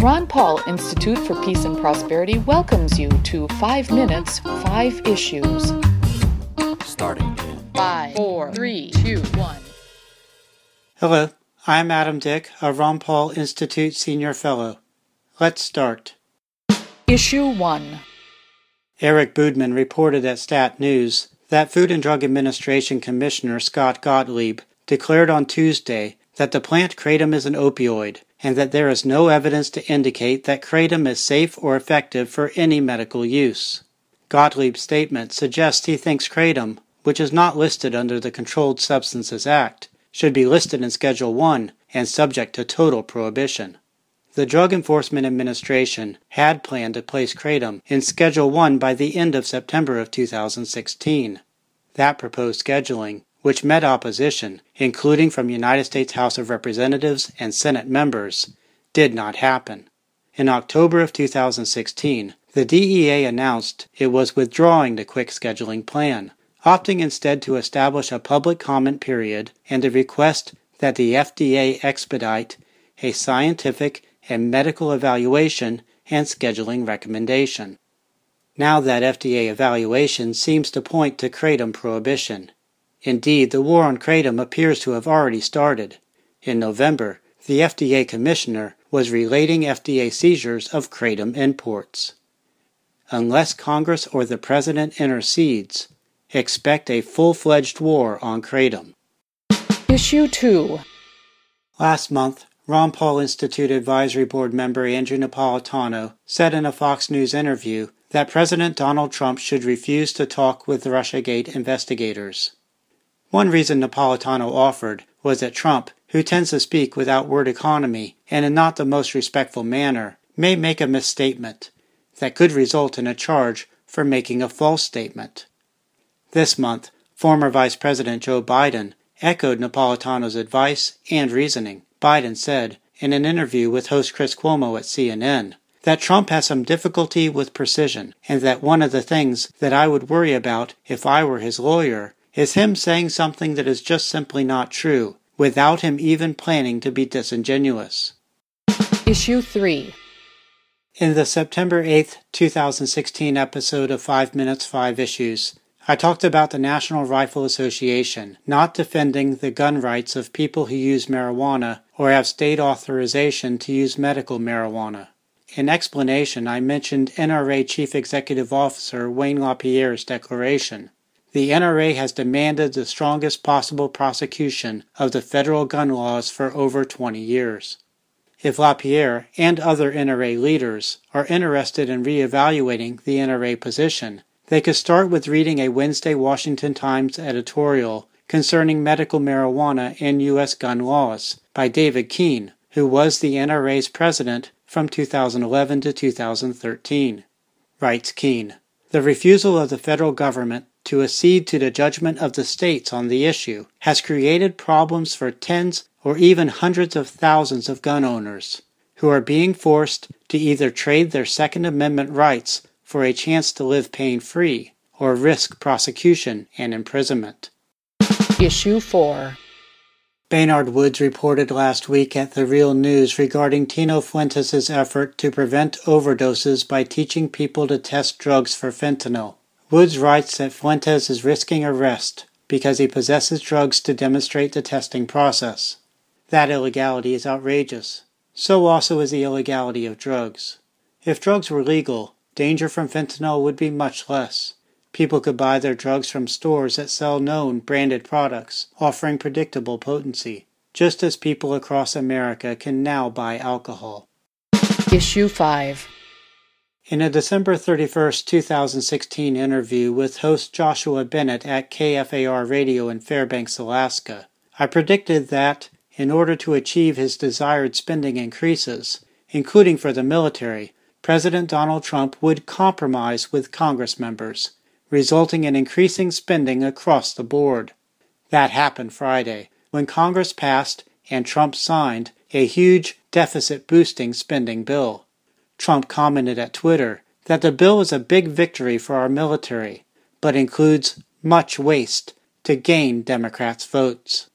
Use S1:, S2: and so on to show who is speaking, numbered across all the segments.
S1: The Ron Paul Institute for Peace and Prosperity welcomes you to 5 Minutes, 5 Issues.
S2: Starting in
S1: 5, 4, 3, 2, 1.
S3: Hello, I'm Adam Dick, a Ron Paul Institute Senior Fellow. Let's start.
S1: Issue 1.
S3: Eric Boodman reported at Stat News that Food and Drug Administration Commissioner Scott Gottlieb declared on Tuesday that the plant kratom is an opioid and that there is no evidence to indicate that kratom is safe or effective for any medical use. Gottlieb's statement suggests he thinks kratom, which is not listed under the Controlled Substances Act, should be listed in Schedule 1 and subject to total prohibition. The Drug Enforcement Administration had planned to place kratom in Schedule 1 by the end of September of 2016. That proposed scheduling, which met opposition, including from United States House of Representatives and Senate members, did not happen. In October of 2016, the DEA announced it was withdrawing the quick scheduling plan, opting instead to establish a public comment period and to request that the FDA expedite a scientific and medical evaluation and scheduling recommendation. Now that FDA evaluation seems to point to kratom prohibition. Indeed, the war on kratom appears to have already started. In November, the FDA commissioner was relating FDA seizures of kratom imports. Unless Congress or the President intercedes, expect a full fledged war on kratom.
S1: Issue 2.
S3: Last month, Ron Paul Institute Advisory Board member Andrew Napolitano said in a Fox News interview that President Donald Trump should refuse to talk with the Russiagate investigators. One reason Napolitano offered was that Trump, who tends to speak without word economy and in not the most respectful manner, may make a misstatement that could result in a charge for making a false statement. This month, former Vice President Joe Biden echoed Napolitano's advice and reasoning. Biden said in an interview with host Chris Cuomo at CNN that Trump has some difficulty with precision and that one of the things that I would worry about if I were his lawyer is him saying something that is just simply not true without him even planning to be disingenuous.
S1: Issue 3.
S3: In the September 8, 2016 episode of 5 Minutes 5 Issues, I talked about the National Rifle Association not defending the gun rights of people who use marijuana or have state authorization to use medical marijuana. In explanation, I mentioned NRA Chief Executive Officer Wayne LaPierre's declaration. The NRA has demanded the strongest possible prosecution of the federal gun laws for over 20 years. If LaPierre and other NRA leaders are interested in reevaluating the NRA position, they could start with reading a Wednesday Washington Times editorial concerning medical marijuana and U.S. gun laws by David Keene, who was the NRA's president from 2011 to 2013. Writes Keene The refusal of the federal government to accede to the judgment of the states on the issue has created problems for tens or even hundreds of thousands of gun owners who are being forced to either trade their Second Amendment rights for a chance to live pain free or risk prosecution and imprisonment.
S1: Issue 4.
S3: Baynard Woods reported last week at The Real News regarding Tino Fuentes' effort to prevent overdoses by teaching people to test drugs for fentanyl. Woods writes that Fuentes is risking arrest because he possesses drugs to demonstrate the testing process. That illegality is outrageous. So also is the illegality of drugs. If drugs were legal, danger from fentanyl would be much less. People could buy their drugs from stores that sell known branded products, offering predictable potency, just as people across America can now buy alcohol.
S1: Issue 5.
S3: In a December 31, 2016 interview with host Joshua Bennett at KFAR Radio in Fairbanks, Alaska, I predicted that, in order to achieve his desired spending increases, including for the military, President Donald Trump would compromise with Congress members, resulting in increasing spending across the board. That happened Friday, when Congress passed and Trump signed a huge deficit boosting spending bill. Trump commented at Twitter that the bill is a big victory for our military, but includes much waste to gain Democrats' votes.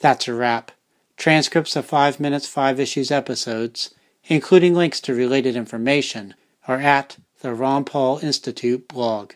S3: That's a wrap. Transcripts of 5 Minutes 5 Issues episodes including links to related information, are at the Ron Paul Institute blog.